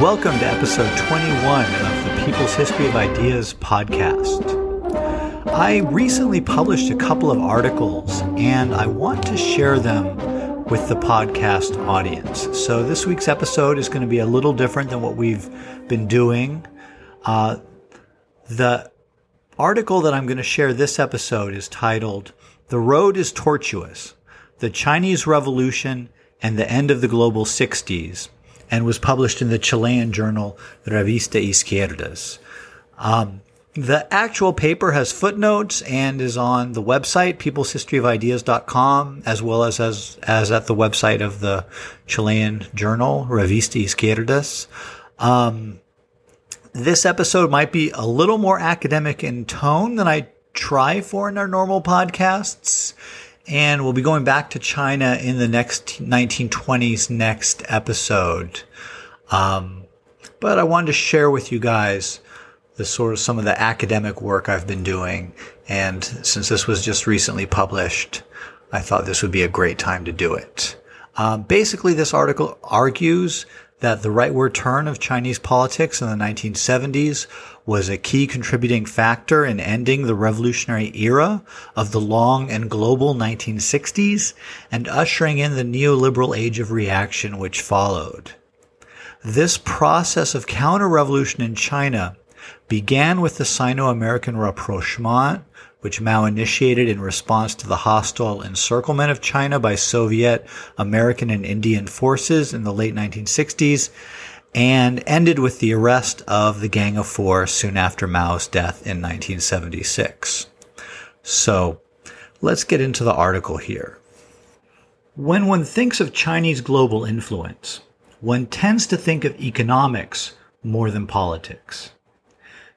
Welcome to episode 21 of the People's History of Ideas podcast. I recently published a couple of articles and I want to share them with the podcast audience. So this week's episode is going to be a little different than what we've been doing. Uh, the article that I'm going to share this episode is titled The Road is Tortuous The Chinese Revolution and the End of the Global 60s and was published in the Chilean journal Revista Izquierdas. Um, the actual paper has footnotes and is on the website, peopleshistoryofideas.com, as well as, as, as at the website of the Chilean journal, Revista Izquierdas. Um, this episode might be a little more academic in tone than I try for in our normal podcasts. And we'll be going back to China in the next 1920s next episode. Um, but I wanted to share with you guys the sort of some of the academic work I've been doing. And since this was just recently published, I thought this would be a great time to do it. Um, basically, this article argues that the rightward turn of Chinese politics in the 1970s was a key contributing factor in ending the revolutionary era of the long and global 1960s and ushering in the neoliberal age of reaction which followed. This process of counter-revolution in China began with the Sino-American rapprochement, which Mao initiated in response to the hostile encirclement of China by Soviet, American, and Indian forces in the late 1960s, and ended with the arrest of the Gang of Four soon after Mao's death in 1976. So let's get into the article here. When one thinks of Chinese global influence, one tends to think of economics more than politics.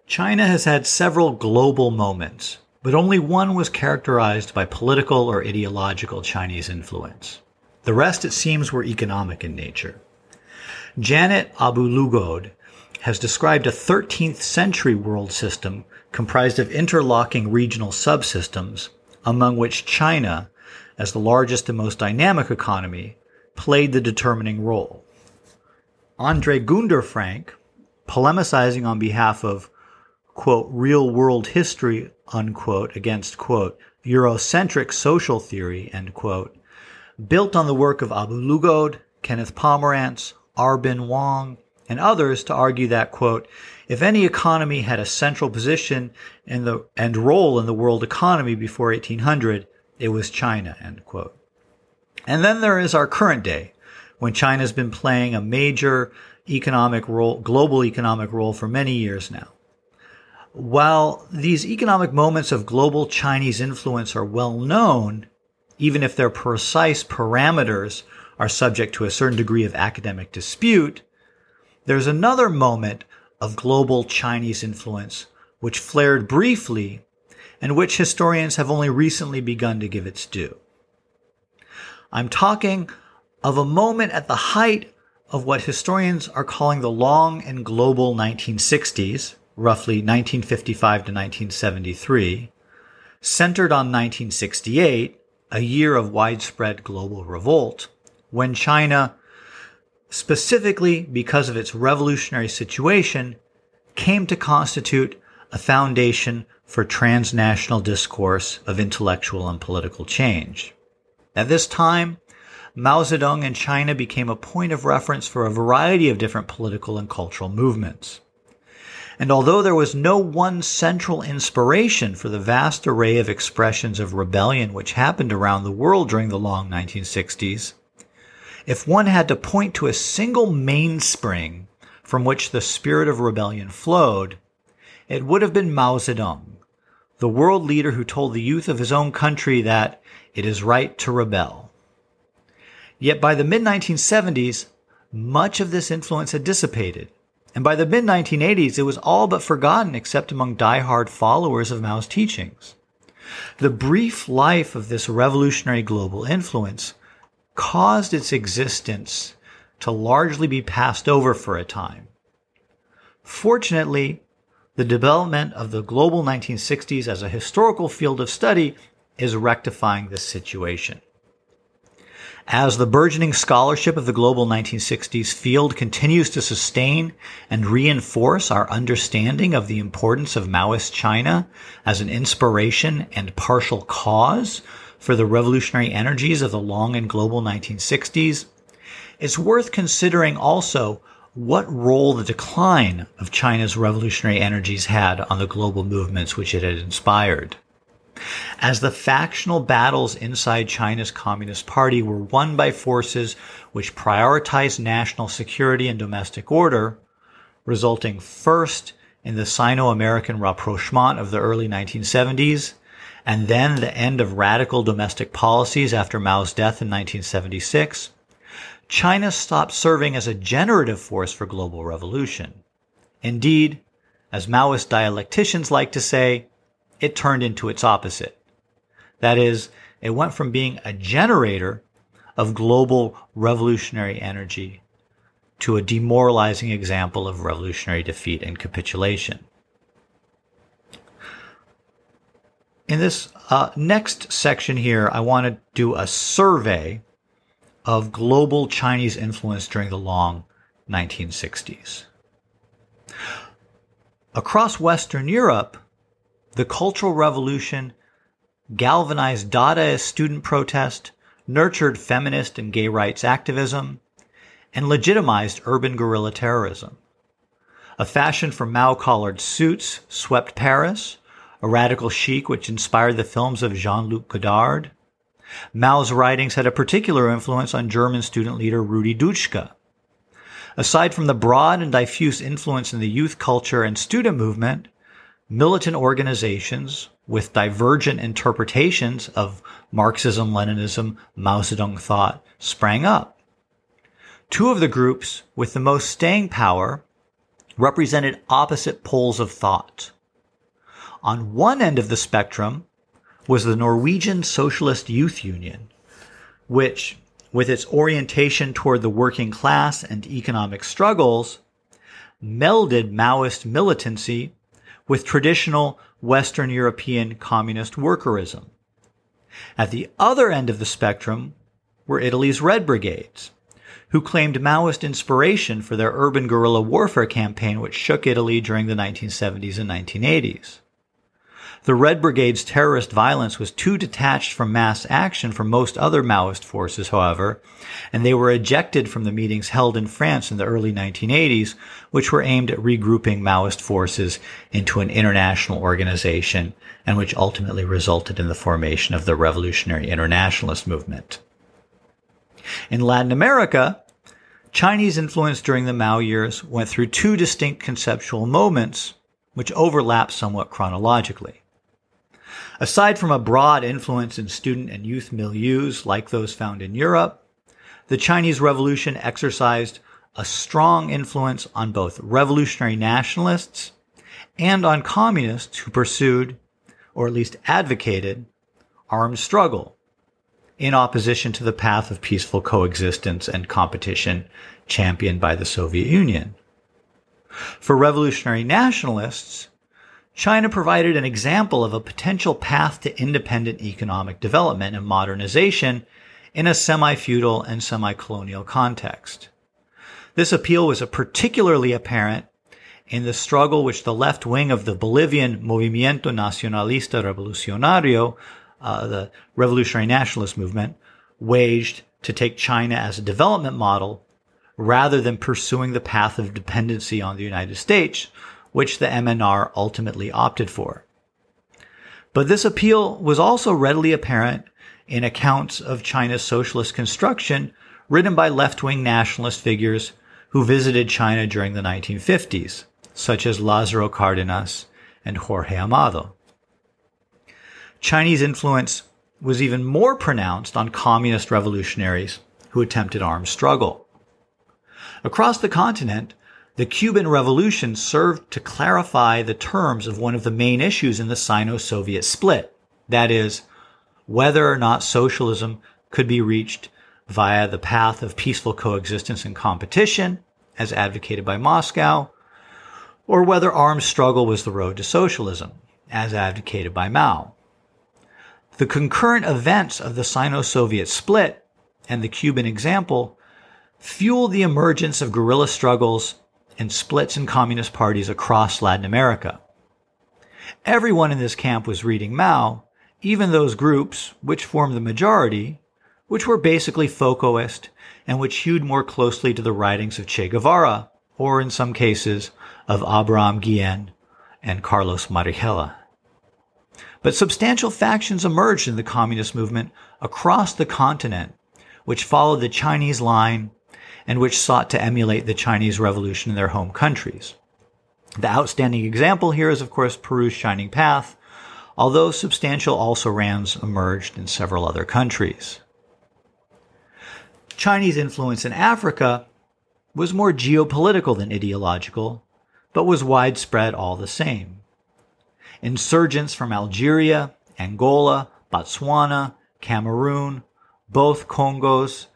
China has had several global moments, but only one was characterized by political or ideological Chinese influence. The rest, it seems, were economic in nature. Janet Abu-Lughod has described a 13th century world system comprised of interlocking regional subsystems, among which China, as the largest and most dynamic economy, played the determining role. Andre Gunder Frank, polemicizing on behalf of, quote, real world history, unquote, against, quote, Eurocentric social theory, end quote, built on the work of Abu-Lughod, Kenneth Pomeranz, Arbin Wong, and others to argue that, quote, if any economy had a central position in the, and role in the world economy before 1800, it was China, end quote. And then there is our current day, when China has been playing a major economic role, global economic role for many years now. While these economic moments of global Chinese influence are well known, even if their precise parameters are subject to a certain degree of academic dispute, there's another moment of global Chinese influence which flared briefly and which historians have only recently begun to give its due. I'm talking of a moment at the height of what historians are calling the long and global 1960s, roughly 1955 to 1973, centered on 1968, a year of widespread global revolt, when China, specifically because of its revolutionary situation, came to constitute a foundation for transnational discourse of intellectual and political change. At this time, Mao Zedong and China became a point of reference for a variety of different political and cultural movements. And although there was no one central inspiration for the vast array of expressions of rebellion which happened around the world during the long 1960s, if one had to point to a single mainspring from which the spirit of rebellion flowed, it would have been Mao Zedong, the world leader who told the youth of his own country that it is right to rebel. Yet by the mid 1970s, much of this influence had dissipated. And by the mid 1980s, it was all but forgotten except among die-hard followers of Mao's teachings. The brief life of this revolutionary global influence caused its existence to largely be passed over for a time. Fortunately, the development of the global 1960s as a historical field of study is rectifying this situation. As the burgeoning scholarship of the global 1960s field continues to sustain and reinforce our understanding of the importance of Maoist China as an inspiration and partial cause for the revolutionary energies of the long and global 1960s, it's worth considering also what role the decline of China's revolutionary energies had on the global movements which it had inspired. As the factional battles inside China's Communist Party were won by forces which prioritized national security and domestic order, resulting first in the Sino-American rapprochement of the early 1970s, and then the end of radical domestic policies after Mao's death in 1976, China stopped serving as a generative force for global revolution. Indeed, as Maoist dialecticians like to say, it turned into its opposite. That is, it went from being a generator of global revolutionary energy to a demoralizing example of revolutionary defeat and capitulation. In this uh, next section here, I want to do a survey of global Chinese influence during the long 1960s. Across Western Europe, the Cultural Revolution galvanized Dadaist student protest, nurtured feminist and gay rights activism, and legitimized urban guerrilla terrorism. A fashion for Mao collared suits swept Paris, a radical chic which inspired the films of Jean-Luc Godard. Mao's writings had a particular influence on German student leader Rudi Dutschke. Aside from the broad and diffuse influence in the youth culture and student movement, militant organizations with divergent interpretations of Marxism, Leninism, Mao Zedong thought sprang up. Two of the groups with the most staying power represented opposite poles of thought. On one end of the spectrum was the Norwegian Socialist Youth Union, which, with its orientation toward the working class and economic struggles, melded Maoist militancy with traditional Western European communist workerism. At the other end of the spectrum were Italy's Red Brigades, who claimed Maoist inspiration for their urban guerrilla warfare campaign which shook Italy during the 1970s and 1980s. The Red Brigade's terrorist violence was too detached from mass action for most other Maoist forces, however, and they were ejected from the meetings held in France in the early 1980s, which were aimed at regrouping Maoist forces into an international organization and which ultimately resulted in the formation of the Revolutionary Internationalist movement. In Latin America, Chinese influence during the Mao years went through two distinct conceptual moments, which overlap somewhat chronologically. Aside from a broad influence in student and youth milieus like those found in Europe, the Chinese Revolution exercised a strong influence on both revolutionary nationalists and on communists who pursued, or at least advocated, armed struggle in opposition to the path of peaceful coexistence and competition championed by the Soviet Union. For revolutionary nationalists, China provided an example of a potential path to independent economic development and modernization in a semi-feudal and semi-colonial context. This appeal was particularly apparent in the struggle which the left wing of the Bolivian Movimiento Nacionalista Revolucionario, uh, the revolutionary nationalist movement, waged to take China as a development model rather than pursuing the path of dependency on the United States, which the MNR ultimately opted for. But this appeal was also readily apparent in accounts of China's socialist construction written by left-wing nationalist figures who visited China during the 1950s, such as Lázaro Cárdenas and Jorge Amado. Chinese influence was even more pronounced on communist revolutionaries who attempted armed struggle. Across the continent, the Cuban Revolution served to clarify the terms of one of the main issues in the Sino-Soviet split. That is, whether or not socialism could be reached via the path of peaceful coexistence and competition, as advocated by Moscow, or whether armed struggle was the road to socialism, as advocated by Mao. The concurrent events of the Sino-Soviet split and the Cuban example fueled the emergence of guerrilla struggles and splits in communist parties across Latin America. Everyone in this camp was reading Mao, even those groups, which formed the majority, which were basically focoist and which hewed more closely to the writings of Che Guevara, or in some cases, of Abraham Guillen and Carlos Marighella. But substantial factions emerged in the communist movement across the continent, which followed the Chinese line and which sought to emulate the Chinese Revolution in their home countries. The outstanding example here is, of course, Peru's Shining Path, although substantial also rans emerged in several other countries. Chinese influence in Africa was more geopolitical than ideological, but was widespread all the same. Insurgents from Algeria, Angola, Botswana, Cameroon, both Congos,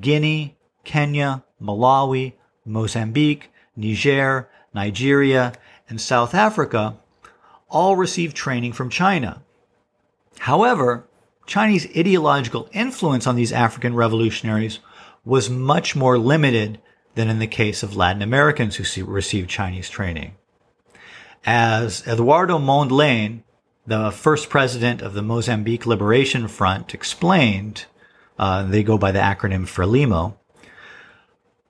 Guinea, Kenya, Malawi, Mozambique, Niger, Nigeria, and South Africa all received training from China. However, Chinese ideological influence on these African revolutionaries was much more limited than in the case of Latin Americans who received Chinese training. As Eduardo Mondlane, the first president of the Mozambique Liberation Front, explained, uh, they go by the acronym FRELIMO,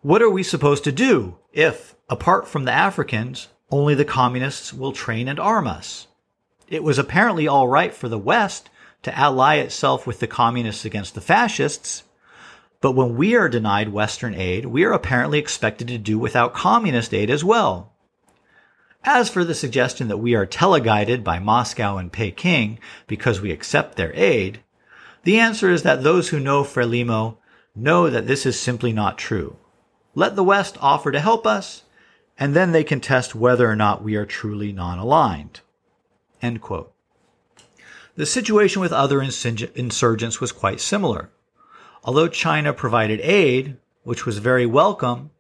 what are we supposed to do if, apart from the Africans, only the communists will train and arm us? It was apparently all right for the West to ally itself with the communists against the fascists, but when we are denied Western aid, we are apparently expected to do without communist aid as well. As for the suggestion that we are teleguided by Moscow and Peking because we accept their aid, the answer is that those who know Frelimo know that this is simply not true. Let the West offer to help us, and then they can test whether or not we are truly non-aligned. End quote. The situation with other insurgents was quite similar. Although China provided aid, which was very welcome,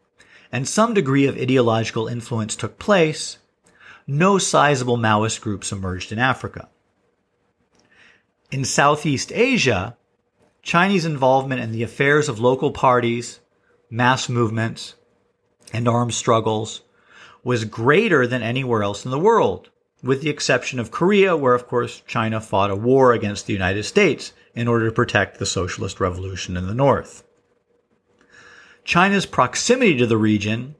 and some degree of ideological influence took place, no sizable Maoist groups emerged in Africa. In Southeast Asia, Chinese involvement in the affairs of local parties mass movements, and armed struggles was greater than anywhere else in the world, with the exception of Korea, where, of course, China fought a war against the United States in order to protect the socialist revolution in the North. China's proximity to the region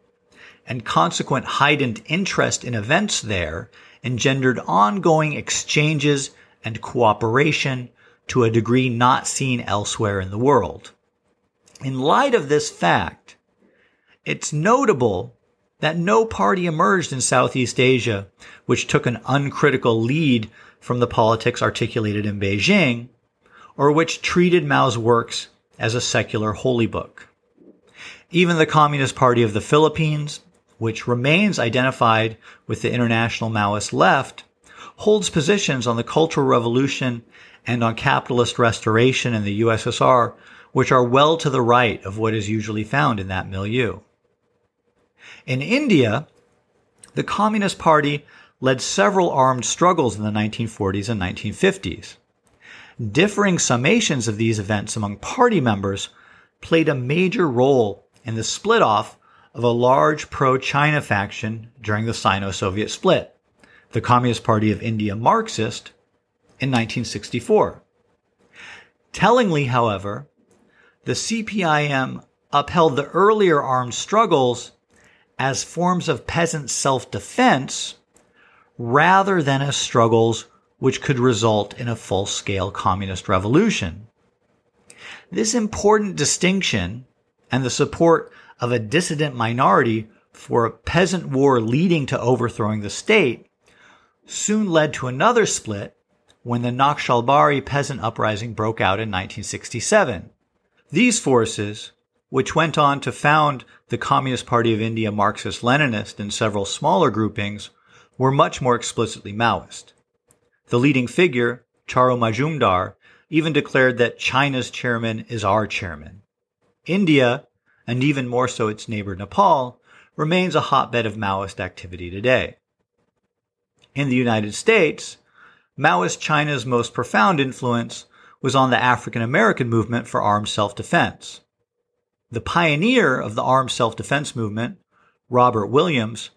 and consequent heightened interest in events there engendered ongoing exchanges and cooperation to a degree not seen elsewhere in the world. In light of this fact, it's notable that no party emerged in Southeast Asia which took an uncritical lead from the politics articulated in Beijing, or which treated Mao's works as a secular holy book. Even the Communist Party of the Philippines, which remains identified with the international Maoist left, holds positions on the Cultural Revolution and on capitalist restoration in the USSR which are well to the right of what is usually found in that milieu. In India, the Communist Party led several armed struggles in the 1940s and 1950s. Differing summations of these events among party members played a major role in the split off of a large pro China faction during the Sino Soviet split, the Communist Party of India Marxist, in 1964. Tellingly, however, the CPIM upheld the earlier armed struggles as forms of peasant self-defense rather than as struggles which could result in a full-scale communist revolution. This important distinction and the support of a dissident minority for a peasant war leading to overthrowing the state soon led to another split when the Naxalbari peasant uprising broke out in 1967. These forces, which went on to found the Communist Party of India Marxist Leninist and several smaller groupings, were much more explicitly Maoist. The leading figure, Charu Majumdar, even declared that China's chairman is our chairman. India, and even more so its neighbor Nepal, remains a hotbed of Maoist activity today. In the United States, Maoist China's most profound influence was on the African American movement for armed self defense. The pioneer of the armed self defense movement, Robert Williams,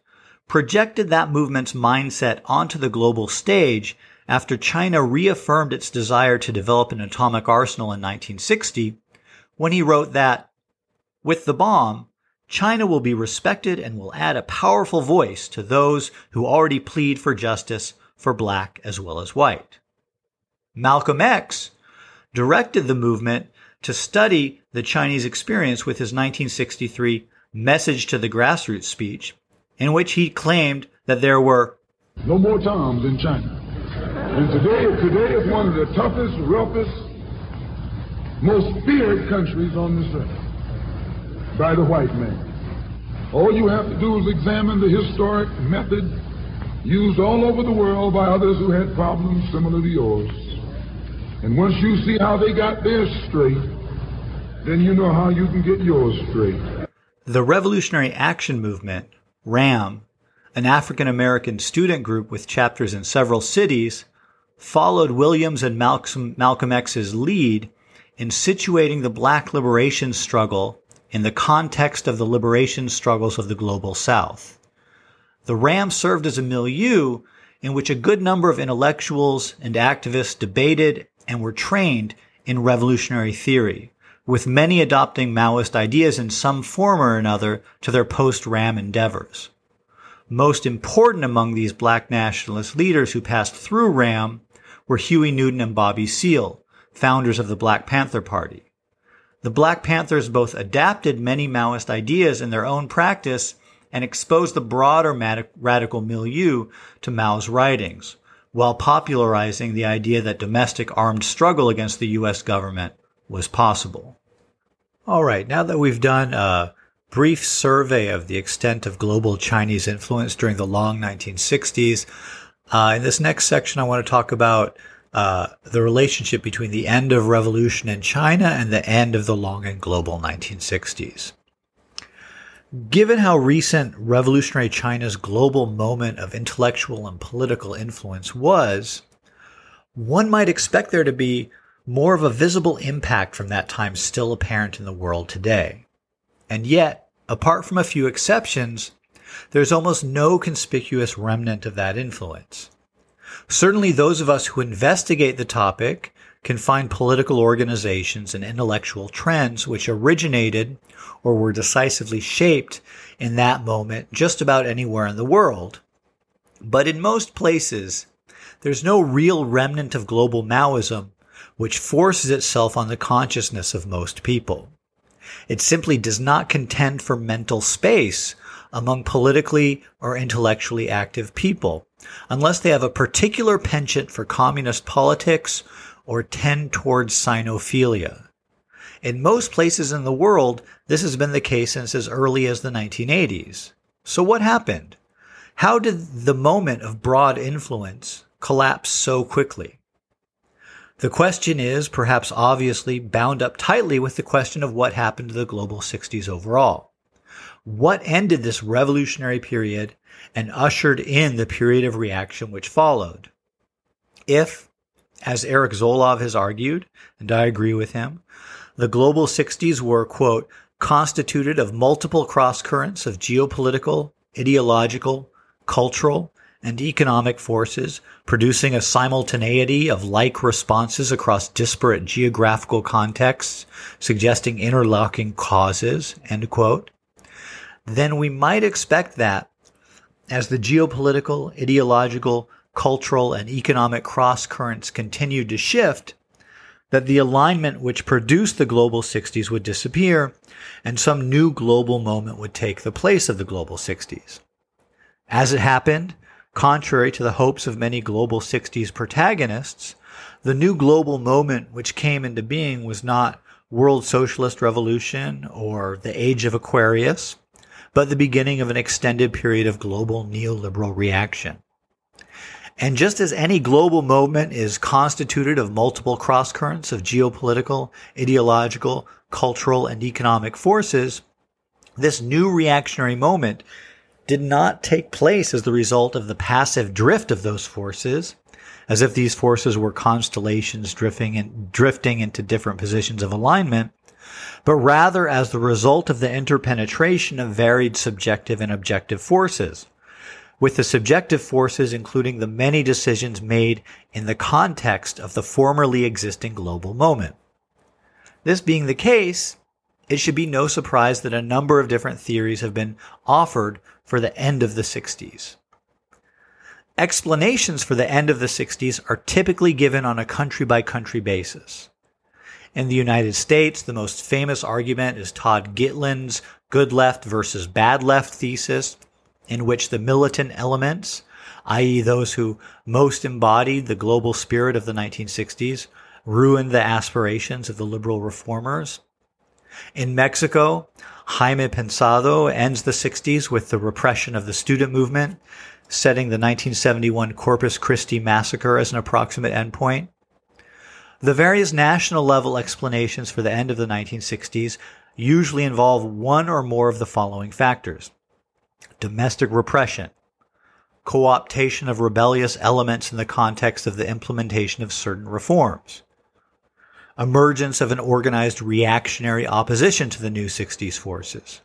projected that movement's mindset onto the global stage after China reaffirmed its desire to develop an atomic arsenal in 1960 when he wrote that, with the bomb, China will be respected and will add a powerful voice to those who already plead for justice for black as well as white. Malcolm X directed the movement to study the Chinese experience with his 1963 Message to the Grassroots speech, in which he claimed that there were no more Toms in China. And today, today is one of the toughest, roughest, most feared countries on this earth by the white man. All you have to do is examine the historic method used all over the world by others who had problems similar to yours. And once you see how they got theirs straight, then you know how you can get yours straight. The Revolutionary Action Movement, RAM, an African American student group with chapters in several cities, followed Williams and Malcolm, Malcolm X's lead in situating the black liberation struggle in the context of the liberation struggles of the global south. The RAM served as a milieu in which a good number of intellectuals and activists debated and were trained in revolutionary theory, with many adopting Maoist ideas in some form or another to their post-RAM endeavors. Most important among these black nationalist leaders who passed through RAM were Huey Newton and Bobby Seale, founders of the Black Panther Party. The Black Panthers both adapted many Maoist ideas in their own practice and exposed the broader radical milieu to Mao's writings, while popularizing the idea that domestic armed struggle against the U.S. government was possible. All right, now that we've done a brief survey of the extent of global Chinese influence during the long 1960s, uh, in this next section, I want to talk about uh, the relationship between the end of revolution in China and the end of the long and global 1960s. Given how recent revolutionary China's global moment of intellectual and political influence was, one might expect there to be more of a visible impact from that time still apparent in the world today. And yet, apart from a few exceptions, there's almost no conspicuous remnant of that influence. Certainly, those of us who investigate the topic can find political organizations and intellectual trends which originated or were decisively shaped in that moment just about anywhere in the world. But in most places, there's no real remnant of global Maoism which forces itself on the consciousness of most people. It simply does not contend for mental space among politically or intellectually active people, unless they have a particular penchant for communist politics or tend towards sinophilia. In most places in the world, this has been the case since as early as the 1980s. So what happened? How did the moment of broad influence collapse so quickly? The question is, perhaps obviously, bound up tightly with the question of what happened to the global 60s overall what ended this revolutionary period and ushered in the period of reaction which followed. If, as Eric Zolov has argued, and I agree with him, the global 60s were, quote, constituted of multiple cross currents of geopolitical, ideological, cultural, and economic forces, producing a simultaneity of like responses across disparate geographical contexts, suggesting interlocking causes, end quote. Then we might expect that as the geopolitical, ideological, cultural, and economic cross currents continued to shift, that the alignment which produced the global 60s would disappear and some new global moment would take the place of the global 60s. As it happened, contrary to the hopes of many global 60s protagonists, the new global moment which came into being was not world socialist revolution or the age of Aquarius, but the beginning of an extended period of global neoliberal reaction. And just as any global movement is constituted of multiple crosscurrents of geopolitical, ideological, cultural, and economic forces, this new reactionary moment did not take place as the result of the passive drift of those forces. as if these forces were constellations drifting and drifting into different positions of alignment, but rather as the result of the interpenetration of varied subjective and objective forces, with the subjective forces including the many decisions made in the context of the formerly existing global moment. This being the case, it should be no surprise that a number of different theories have been offered for the end of the 60s. Explanations for the end of the 60s are typically given on a country by country basis. In the United States, the most famous argument is Todd Gitlin's good left versus bad left thesis, in which the militant elements, i.e., those who most embodied the global spirit of the 1960s, ruined the aspirations of the liberal reformers. In Mexico, Jaime Pensado ends the 60s with the repression of the student movement, setting the 1971 Corpus Christi massacre as an approximate endpoint. The various national level explanations for the end of the 1960s usually involve one or more of the following factors domestic repression, co optation of rebellious elements in the context of the implementation of certain reforms, emergence of an organized reactionary opposition to the new 60s forces,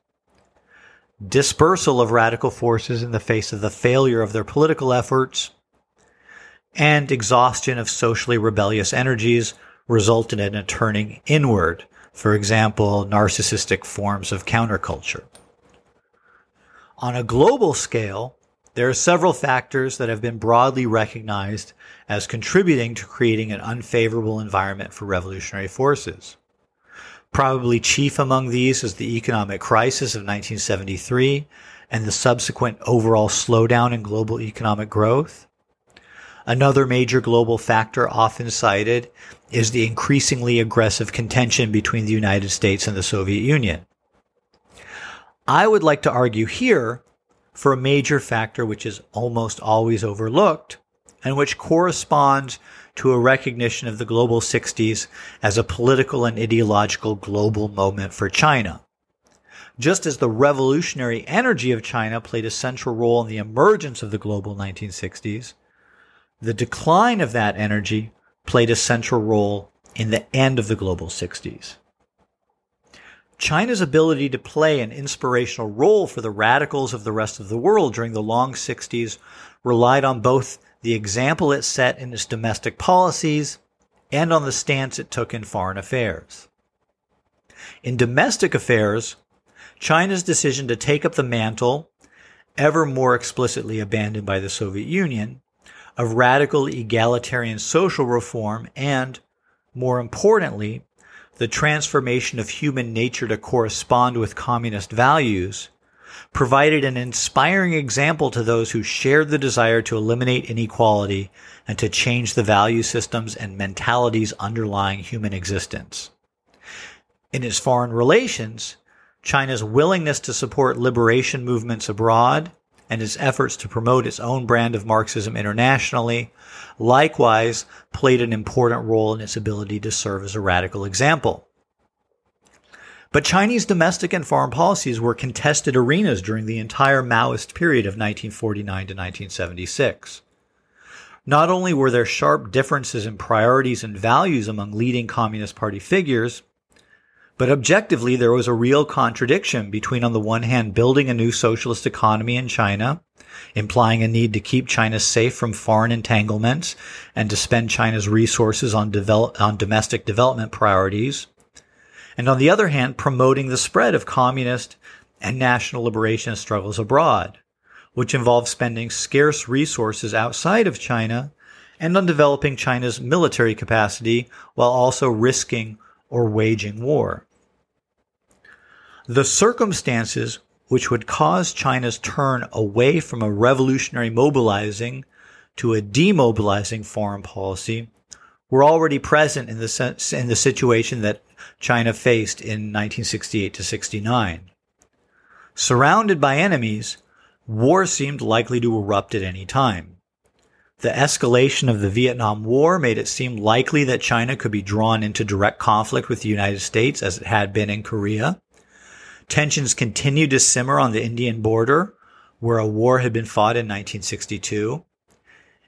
dispersal of radical forces in the face of the failure of their political efforts, and exhaustion of socially rebellious energies resulted in a turning inward, for example, narcissistic forms of counterculture. On a global scale, there are several factors that have been broadly recognized as contributing to creating an unfavorable environment for revolutionary forces. Probably chief among these is the economic crisis of 1973 and the subsequent overall slowdown in global economic growth. Another major global factor often cited is the increasingly aggressive contention between the United States and the Soviet Union. I would like to argue here for a major factor which is almost always overlooked and which corresponds to a recognition of the global 60s as a political and ideological global moment for China. Just as the revolutionary energy of China played a central role in the emergence of the global 1960s, the decline of that energy played a central role in the end of the global 60s. China's ability to play an inspirational role for the radicals of the rest of the world during the long 60s relied on both the example it set in its domestic policies and on the stance it took in foreign affairs. In domestic affairs, China's decision to take up the mantle, ever more explicitly abandoned by the Soviet Union, of radical egalitarian social reform and, more importantly, the transformation of human nature to correspond with communist values, provided an inspiring example to those who shared the desire to eliminate inequality and to change the value systems and mentalities underlying human existence. In its foreign relations, China's willingness to support liberation movements abroad and its efforts to promote its own brand of Marxism internationally likewise played an important role in its ability to serve as a radical example. But Chinese domestic and foreign policies were contested arenas during the entire Maoist period of 1949 to 1976. Not only were there sharp differences in priorities and values among leading Communist Party figures, but objectively, there was a real contradiction between, on the one hand, building a new socialist economy in China, implying a need to keep China safe from foreign entanglements and to spend China's resources on, develop, on domestic development priorities, and on the other hand, promoting the spread of communist and national liberation struggles abroad, which involved spending scarce resources outside of China and on developing China's military capacity while also risking or waging war. The circumstances which would cause China's turn away from a revolutionary mobilizing to a demobilizing foreign policy were already present in the sense, in the situation that China faced in 1968 to 69. Surrounded by enemies, war seemed likely to erupt at any time. The escalation of the Vietnam War made it seem likely that China could be drawn into direct conflict with the United States as it had been in Korea. Tensions continued to simmer on the Indian border, where a war had been fought in 1962.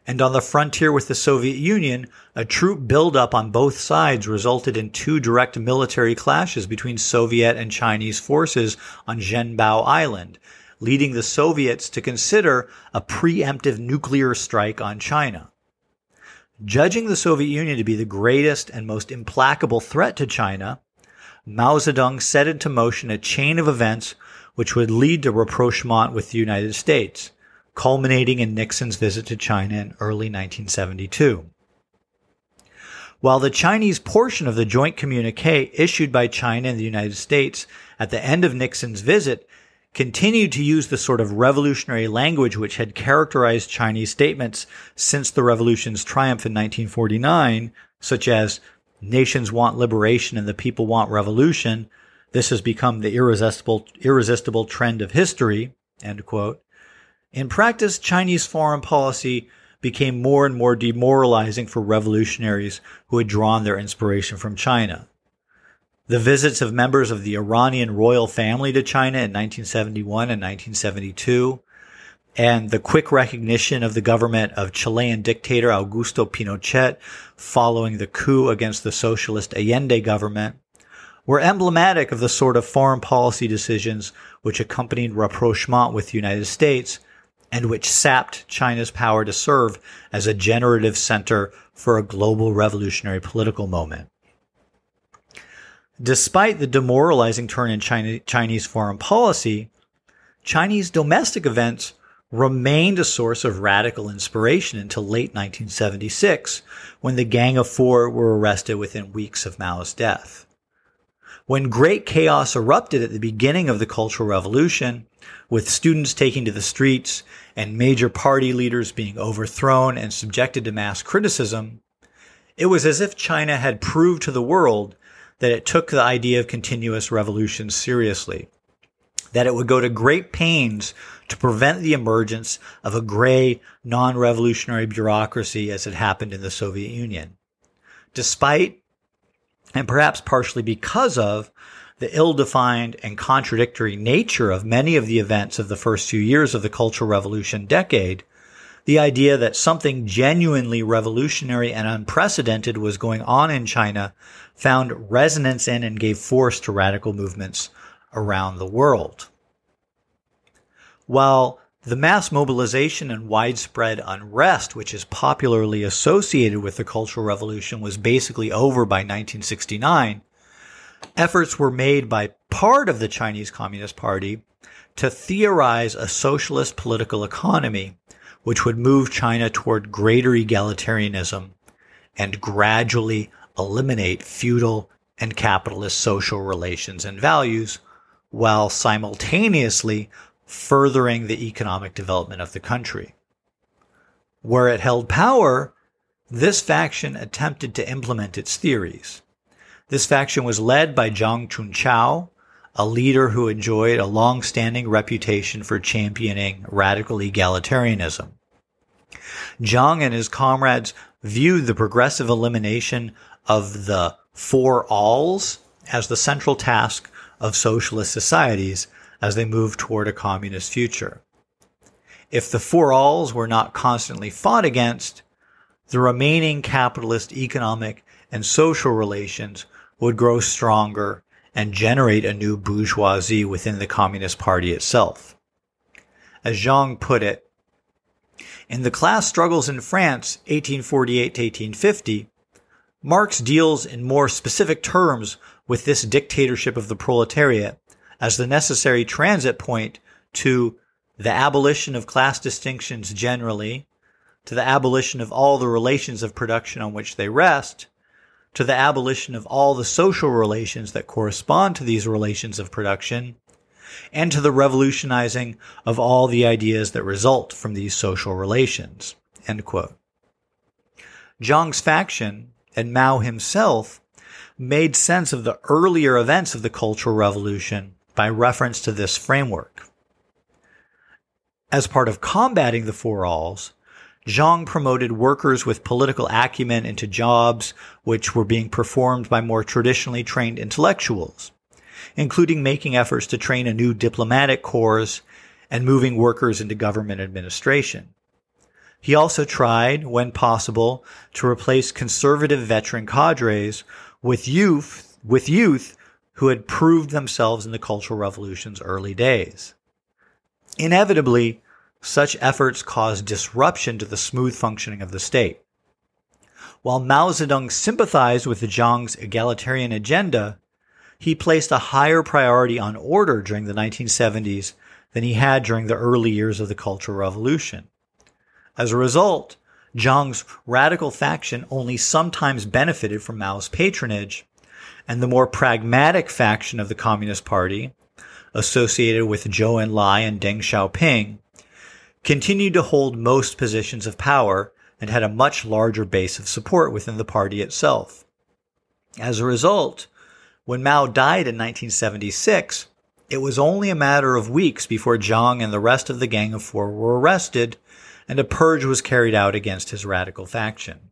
And on the frontier with the Soviet Union, a troop buildup on both sides resulted in two direct military clashes between Soviet and Chinese forces on Zhenbao Island, leading the Soviets to consider a preemptive nuclear strike on China. Judging the Soviet Union to be the greatest and most implacable threat to China, Mao Zedong set into motion a chain of events which would lead to rapprochement with the United States culminating in Nixon's visit to China in early 1972. While the Chinese portion of the joint communique issued by China and the United States at the end of Nixon's visit continued to use the sort of revolutionary language which had characterized Chinese statements since the revolution's triumph in 1949, such as nations want liberation and the people want revolution. This has become the irresistible, irresistible trend of history, end quote. In practice, Chinese foreign policy became more and more demoralizing for revolutionaries who had drawn their inspiration from China. The visits of members of the Iranian royal family to China in 1971 and 1972, and the quick recognition of the government of Chilean dictator Augusto Pinochet following the coup against the socialist Allende government, were emblematic of the sort of foreign policy decisions which accompanied rapprochement with the United States and which sapped China's power to serve as a generative center for a global revolutionary political moment. Despite the demoralizing turn in China, Chinese foreign policy, Chinese domestic events remained a source of radical inspiration until late 1976, when the Gang of Four were arrested within weeks of Mao's death. When great chaos erupted at the beginning of the Cultural Revolution, with students taking to the streets and major party leaders being overthrown and subjected to mass criticism, it was as if China had proved to the world that it took the idea of continuous revolution seriously, that it would go to great pains to prevent the emergence of a gray, non-revolutionary bureaucracy as had happened in the Soviet Union. Despite, and perhaps partially because of, the ill-defined and contradictory nature of many of the events of the first few years of the Cultural Revolution decade, the idea that something genuinely revolutionary and unprecedented was going on in China found resonance in and gave force to radical movements around the world. While the mass mobilization and widespread unrest, which is popularly associated with the Cultural Revolution, was basically over by 1969, efforts were made by part of the Chinese Communist Party to theorize a socialist political economy which would move China toward greater egalitarianism and gradually eliminate feudal and capitalist social relations and values while simultaneously furthering the economic development of the country. Where it held power, this faction attempted to implement its theories. This faction was led by Zhang Chunqiao, a leader who enjoyed a long-standing reputation for championing radical egalitarianism. Zhang and his comrades viewed the progressive elimination of the four alls as the central task of socialist societies as they move toward a communist future. If the four alls were not constantly fought against, the remaining capitalist economic and social relations would grow stronger and generate a new bourgeoisie within the Communist Party itself. As Zhang put it, in the class struggles in France, 1848 to 1850, Marx deals in more specific terms with this dictatorship of the proletariat as the necessary transit point to the abolition of class distinctions generally, to the abolition of all the relations of production on which they rest, to the abolition of all the social relations that correspond to these relations of production, and to the revolutionizing of all the ideas that result from these social relations. Zhang's faction and Mao himself made sense of the earlier events of the Cultural Revolution by reference to this framework. As part of combating the Four Alls, Zhang promoted workers with political acumen into jobs which were being performed by more traditionally trained intellectuals, including making efforts to train a new diplomatic corps and moving workers into government administration. He also tried, when possible, to replace conservative veteran cadres with youth, with youth who had proved themselves in the Cultural Revolution's early days. Inevitably, such efforts caused disruption to the smooth functioning of the state. While Mao Zedong sympathized with the Jiang's egalitarian agenda, he placed a higher priority on order during the 1970s than he had during the early years of the Cultural Revolution. As a result, Zhang's radical faction only sometimes benefited from Mao's patronage, and the more pragmatic faction of the Communist Party, associated with Zhou Enlai and Deng Xiaoping, continued to hold most positions of power and had a much larger base of support within the party itself. As a result, when Mao died in 1976, it was only a matter of weeks before Jiang and the rest of the Gang of Four were arrested and a purge was carried out against his radical faction.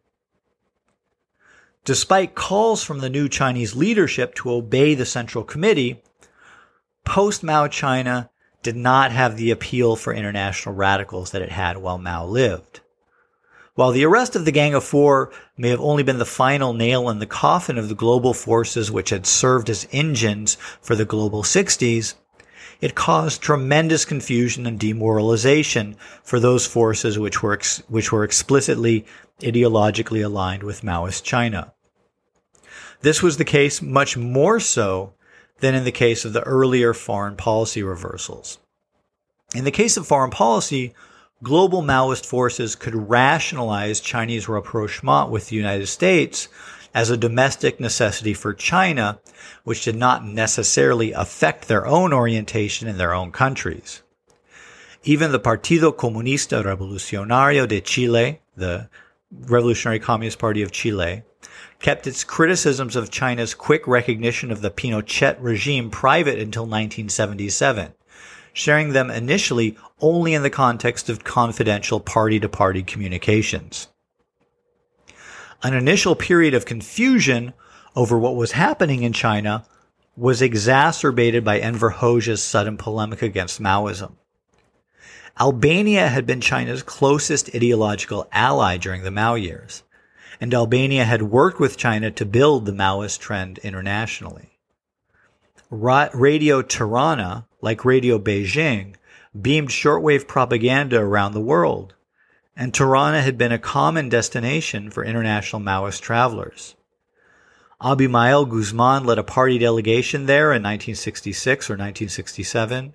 Despite calls from the new Chinese leadership to obey the Central Committee, post Mao China did not have the appeal for international radicals that it had while Mao lived. While the arrest of the Gang of Four may have only been the final nail in the coffin of the global forces which had served as engines for the global 60s, it caused tremendous confusion and demoralization for those forces which were, ex- which were explicitly ideologically aligned with Maoist China. This was the case much more so than in the case of the earlier foreign policy reversals. In the case of foreign policy, global Maoist forces could rationalize Chinese rapprochement with the United States as a domestic necessity for China, which did not necessarily affect their own orientation in their own countries. Even the Partido Comunista Revolucionario de Chile, the Revolutionary Communist Party of Chile, kept its criticisms of China's quick recognition of the Pinochet regime private until 1977, sharing them initially only in the context of confidential party to party communications. An initial period of confusion over what was happening in China was exacerbated by Enver Hoxha's sudden polemic against Maoism. Albania had been China's closest ideological ally during the Mao years and Albania had worked with China to build the Maoist trend internationally. Ra- Radio Tirana, like Radio Beijing, beamed shortwave propaganda around the world, and Tirana had been a common destination for international Maoist travelers. Abimael Guzman led a party delegation there in 1966 or 1967.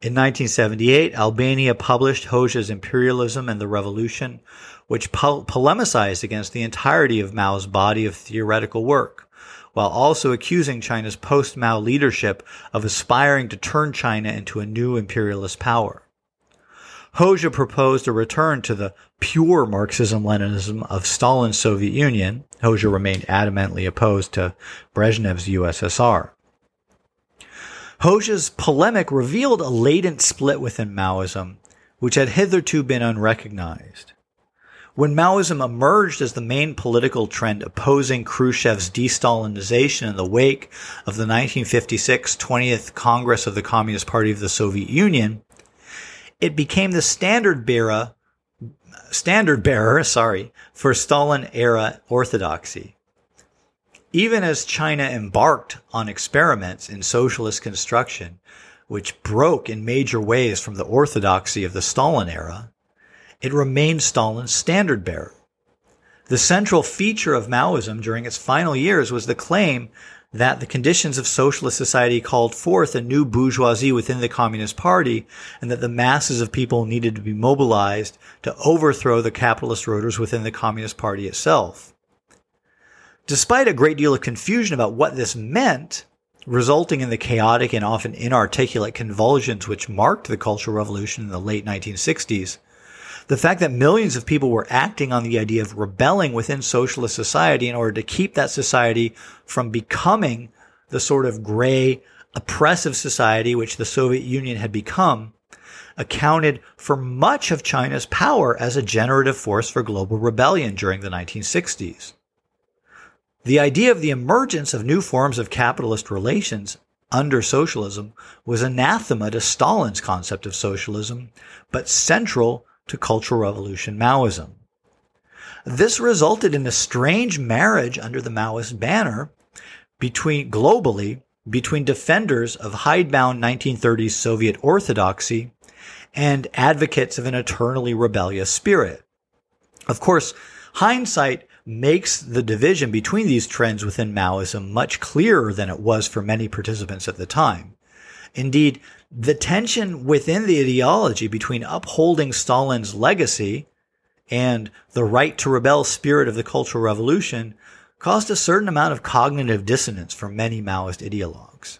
In 1978, Albania published Hoxha's Imperialism and the Revolution, which po- polemicized against the entirety of Mao's body of theoretical work, while also accusing China's post Mao leadership of aspiring to turn China into a new imperialist power. Hoxha proposed a return to the pure Marxism Leninism of Stalin's Soviet Union. Hoxha remained adamantly opposed to Brezhnev's USSR. Hoxha's polemic revealed a latent split within Maoism, which had hitherto been unrecognized. When Maoism emerged as the main political trend opposing Khrushchev's de-Stalinization in the wake of the 1956 20th Congress of the Communist Party of the Soviet Union, it became the standard bearer, standard bearer, sorry, for Stalin era orthodoxy. Even as China embarked on experiments in socialist construction, which broke in major ways from the orthodoxy of the Stalin era, it remained Stalin's standard bearer. The central feature of Maoism during its final years was the claim that the conditions of socialist society called forth a new bourgeoisie within the Communist Party and that the masses of people needed to be mobilized to overthrow the capitalist rulers within the Communist Party itself. Despite a great deal of confusion about what this meant, resulting in the chaotic and often inarticulate convulsions which marked the Cultural Revolution in the late 1960s, the fact that millions of people were acting on the idea of rebelling within socialist society in order to keep that society from becoming the sort of gray, oppressive society which the Soviet Union had become accounted for much of China's power as a generative force for global rebellion during the 1960s. The idea of the emergence of new forms of capitalist relations under socialism was anathema to Stalin's concept of socialism, but central to Cultural Revolution Maoism. This resulted in a strange marriage under the Maoist banner between globally between defenders of hidebound 1930s Soviet orthodoxy and advocates of an eternally rebellious spirit. Of course, hindsight makes the division between these trends within Maoism much clearer than it was for many participants at the time. Indeed, the tension within the ideology between upholding Stalin's legacy and the right to rebel spirit of the Cultural Revolution caused a certain amount of cognitive dissonance for many Maoist ideologues.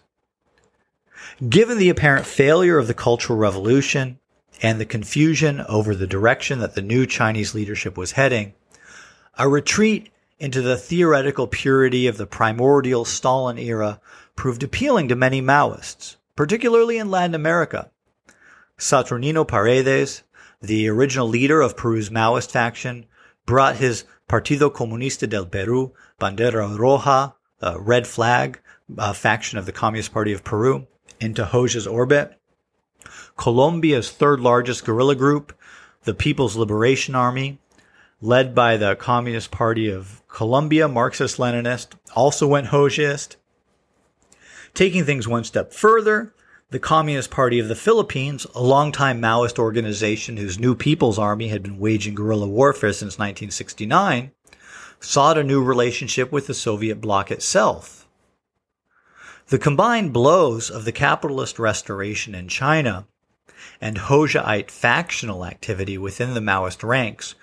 Given the apparent failure of the Cultural Revolution and the confusion over the direction that the new Chinese leadership was heading, a retreat into the theoretical purity of the primordial Stalin era proved appealing to many Maoists, particularly in Latin America. Saturnino Paredes, the original leader of Peru's Maoist faction, brought his Partido Comunista del Perú, Bandera Roja, a red flag uh, faction of the Communist Party of Peru, into Hoxha's orbit. Colombia's third largest guerrilla group, the People's Liberation Army, led by the Communist Party of Colombia, Marxist Leninist, also went Hoxhaist. Taking things one step further, the Communist Party of the Philippines, a longtime Maoist organization whose New People's Army had been waging guerrilla warfare since 1969, sought a new relationship with the Soviet bloc itself. The combined blows of the capitalist restoration in China and Hoxhaite factional activity within the Maoist ranks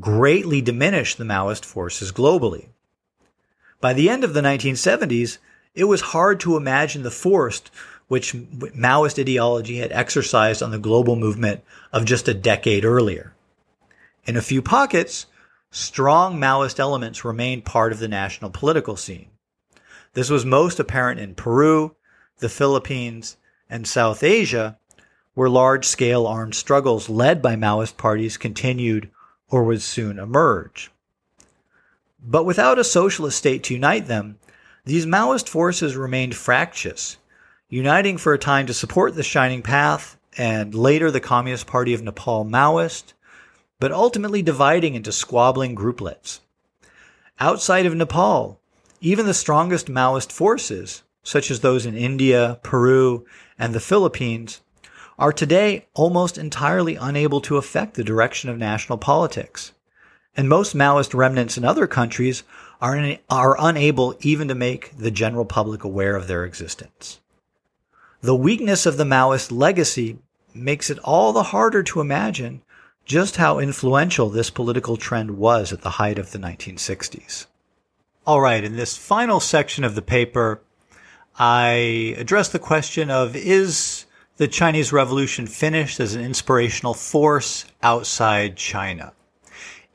greatly diminished the Maoist forces globally. By the end of the 1970s, it was hard to imagine the force which Maoist ideology had exercised on the global movement of just a decade earlier. In a few pockets, strong Maoist elements remained part of the national political scene. This was most apparent in Peru, the Philippines, and South Asia, where large scale armed struggles led by Maoist parties continued or would soon emerge. But without a socialist state to unite them, these Maoist forces remained fractious, uniting for a time to support the Shining Path and later the Communist Party of Nepal Maoist, but ultimately dividing into squabbling grouplets. Outside of Nepal, even the strongest Maoist forces, such as those in India, Peru, and the Philippines, are today almost entirely unable to affect the direction of national politics. And most Maoist remnants in other countries are, in, are unable even to make the general public aware of their existence. The weakness of the Maoist legacy makes it all the harder to imagine just how influential this political trend was at the height of the 1960s. All right, in this final section of the paper, I address the question of is the Chinese Revolution finished as an inspirational force outside China.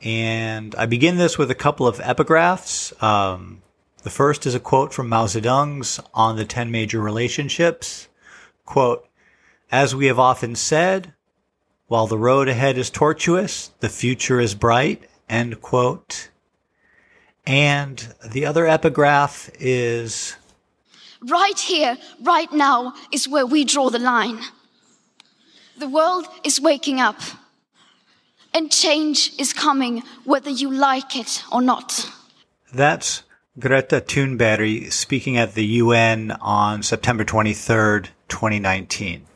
And I begin this with a couple of epigraphs. Um, the first is a quote from Mao Zedong's On the Ten Major Relationships. Quote, As we have often said, while the road ahead is tortuous, the future is bright. End quote. And the other epigraph is Right here, right now, is where we draw the line. The world is waking up, and change is coming whether you like it or not. That's Greta Thunberg speaking at the UN on September 23rd, 2019.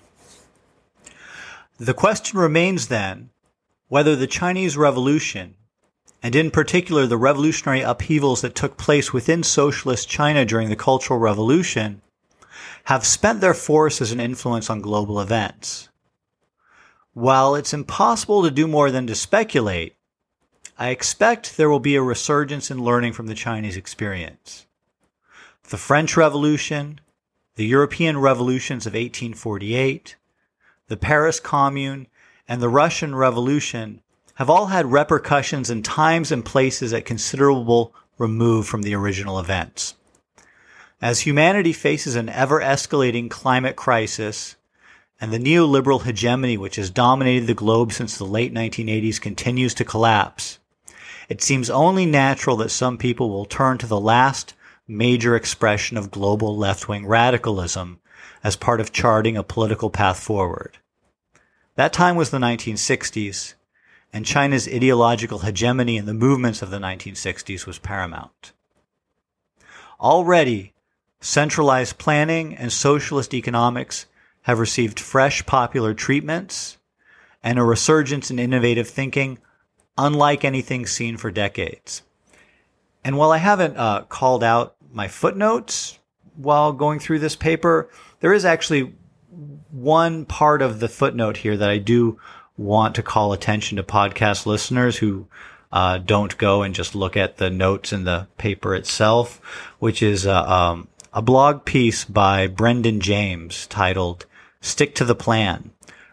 The question remains then whether the Chinese Revolution and in particular the revolutionary upheavals that took place within socialist China during the Cultural Revolution, have spent their force as an influence on global events. While it's impossible to do more than to speculate, I expect there will be a resurgence in learning from the Chinese experience. The French Revolution, the European revolutions of 1848, the Paris Commune, and the Russian Revolution have all had repercussions in times and places at considerable remove from the original events. As humanity faces an ever escalating climate crisis and the neoliberal hegemony which has dominated the globe since the late 1980s continues to collapse, it seems only natural that some people will turn to the last major expression of global left-wing radicalism as part of charting a political path forward. That time was the 1960s, and China's ideological hegemony in the movements of the 1960s was paramount. Already, centralized planning and socialist economics have received fresh popular treatments and a resurgence in innovative thinking unlike anything seen for decades. And while I haven't uh, called out my footnotes while going through this paper, there is actually one part of the footnote here that I do want to call attention to podcast listeners who uh, don't go and just look at the notes in the paper itself, which is uh, um, a blog piece by Brendan James titled Stick to the Plan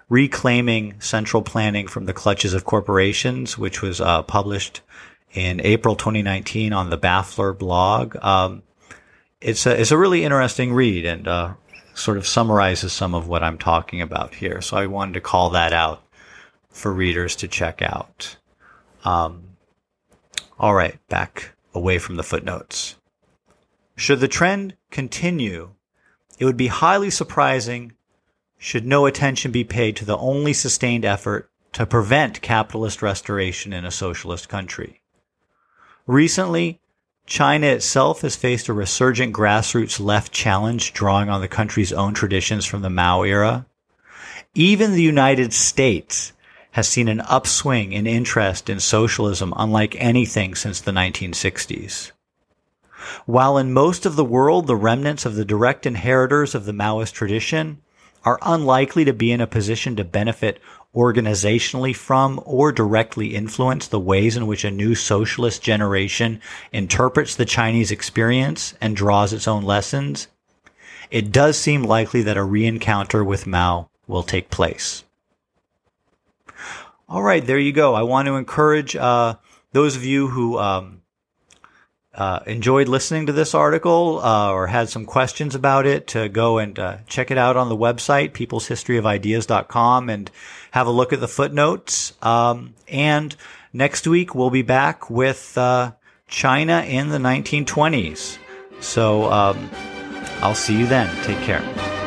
Reclaiming Central Planning from the Clutches of Corporations, which was uh, published in April 2019 on the Baffler blog. Um, it's a, it's a really interesting read and uh, sort of summarizes some of what I'm talking about here. So I wanted to call that out for readers to check out. Um, all right, back away from the footnotes. Should the trend continue, it would be highly surprising should no attention be paid to the only sustained effort to prevent capitalist restoration in a socialist country. Recently, China itself has faced a resurgent grassroots left challenge drawing on the country's own traditions from the Mao era. Even the United States has seen an upswing in interest in socialism unlike anything since the 1960s. While in most of the world, the remnants of the direct inheritors of the Maoist tradition are unlikely to be in a position to benefit organizationally from or directly influence the ways in which a new socialist generation interprets the Chinese experience and draws its own lessons, it does seem likely that a reencounter with Mao will take place. All right, there you go. I want to encourage uh, those of you who um, uh, enjoyed listening to this article uh, or had some questions about it to go and uh, check it out on the website, peopleshistoryofideas.com, and have a look at the footnotes. Um, and next week, we'll be back with uh, China in the 1920s. So um, I'll see you then. Take care.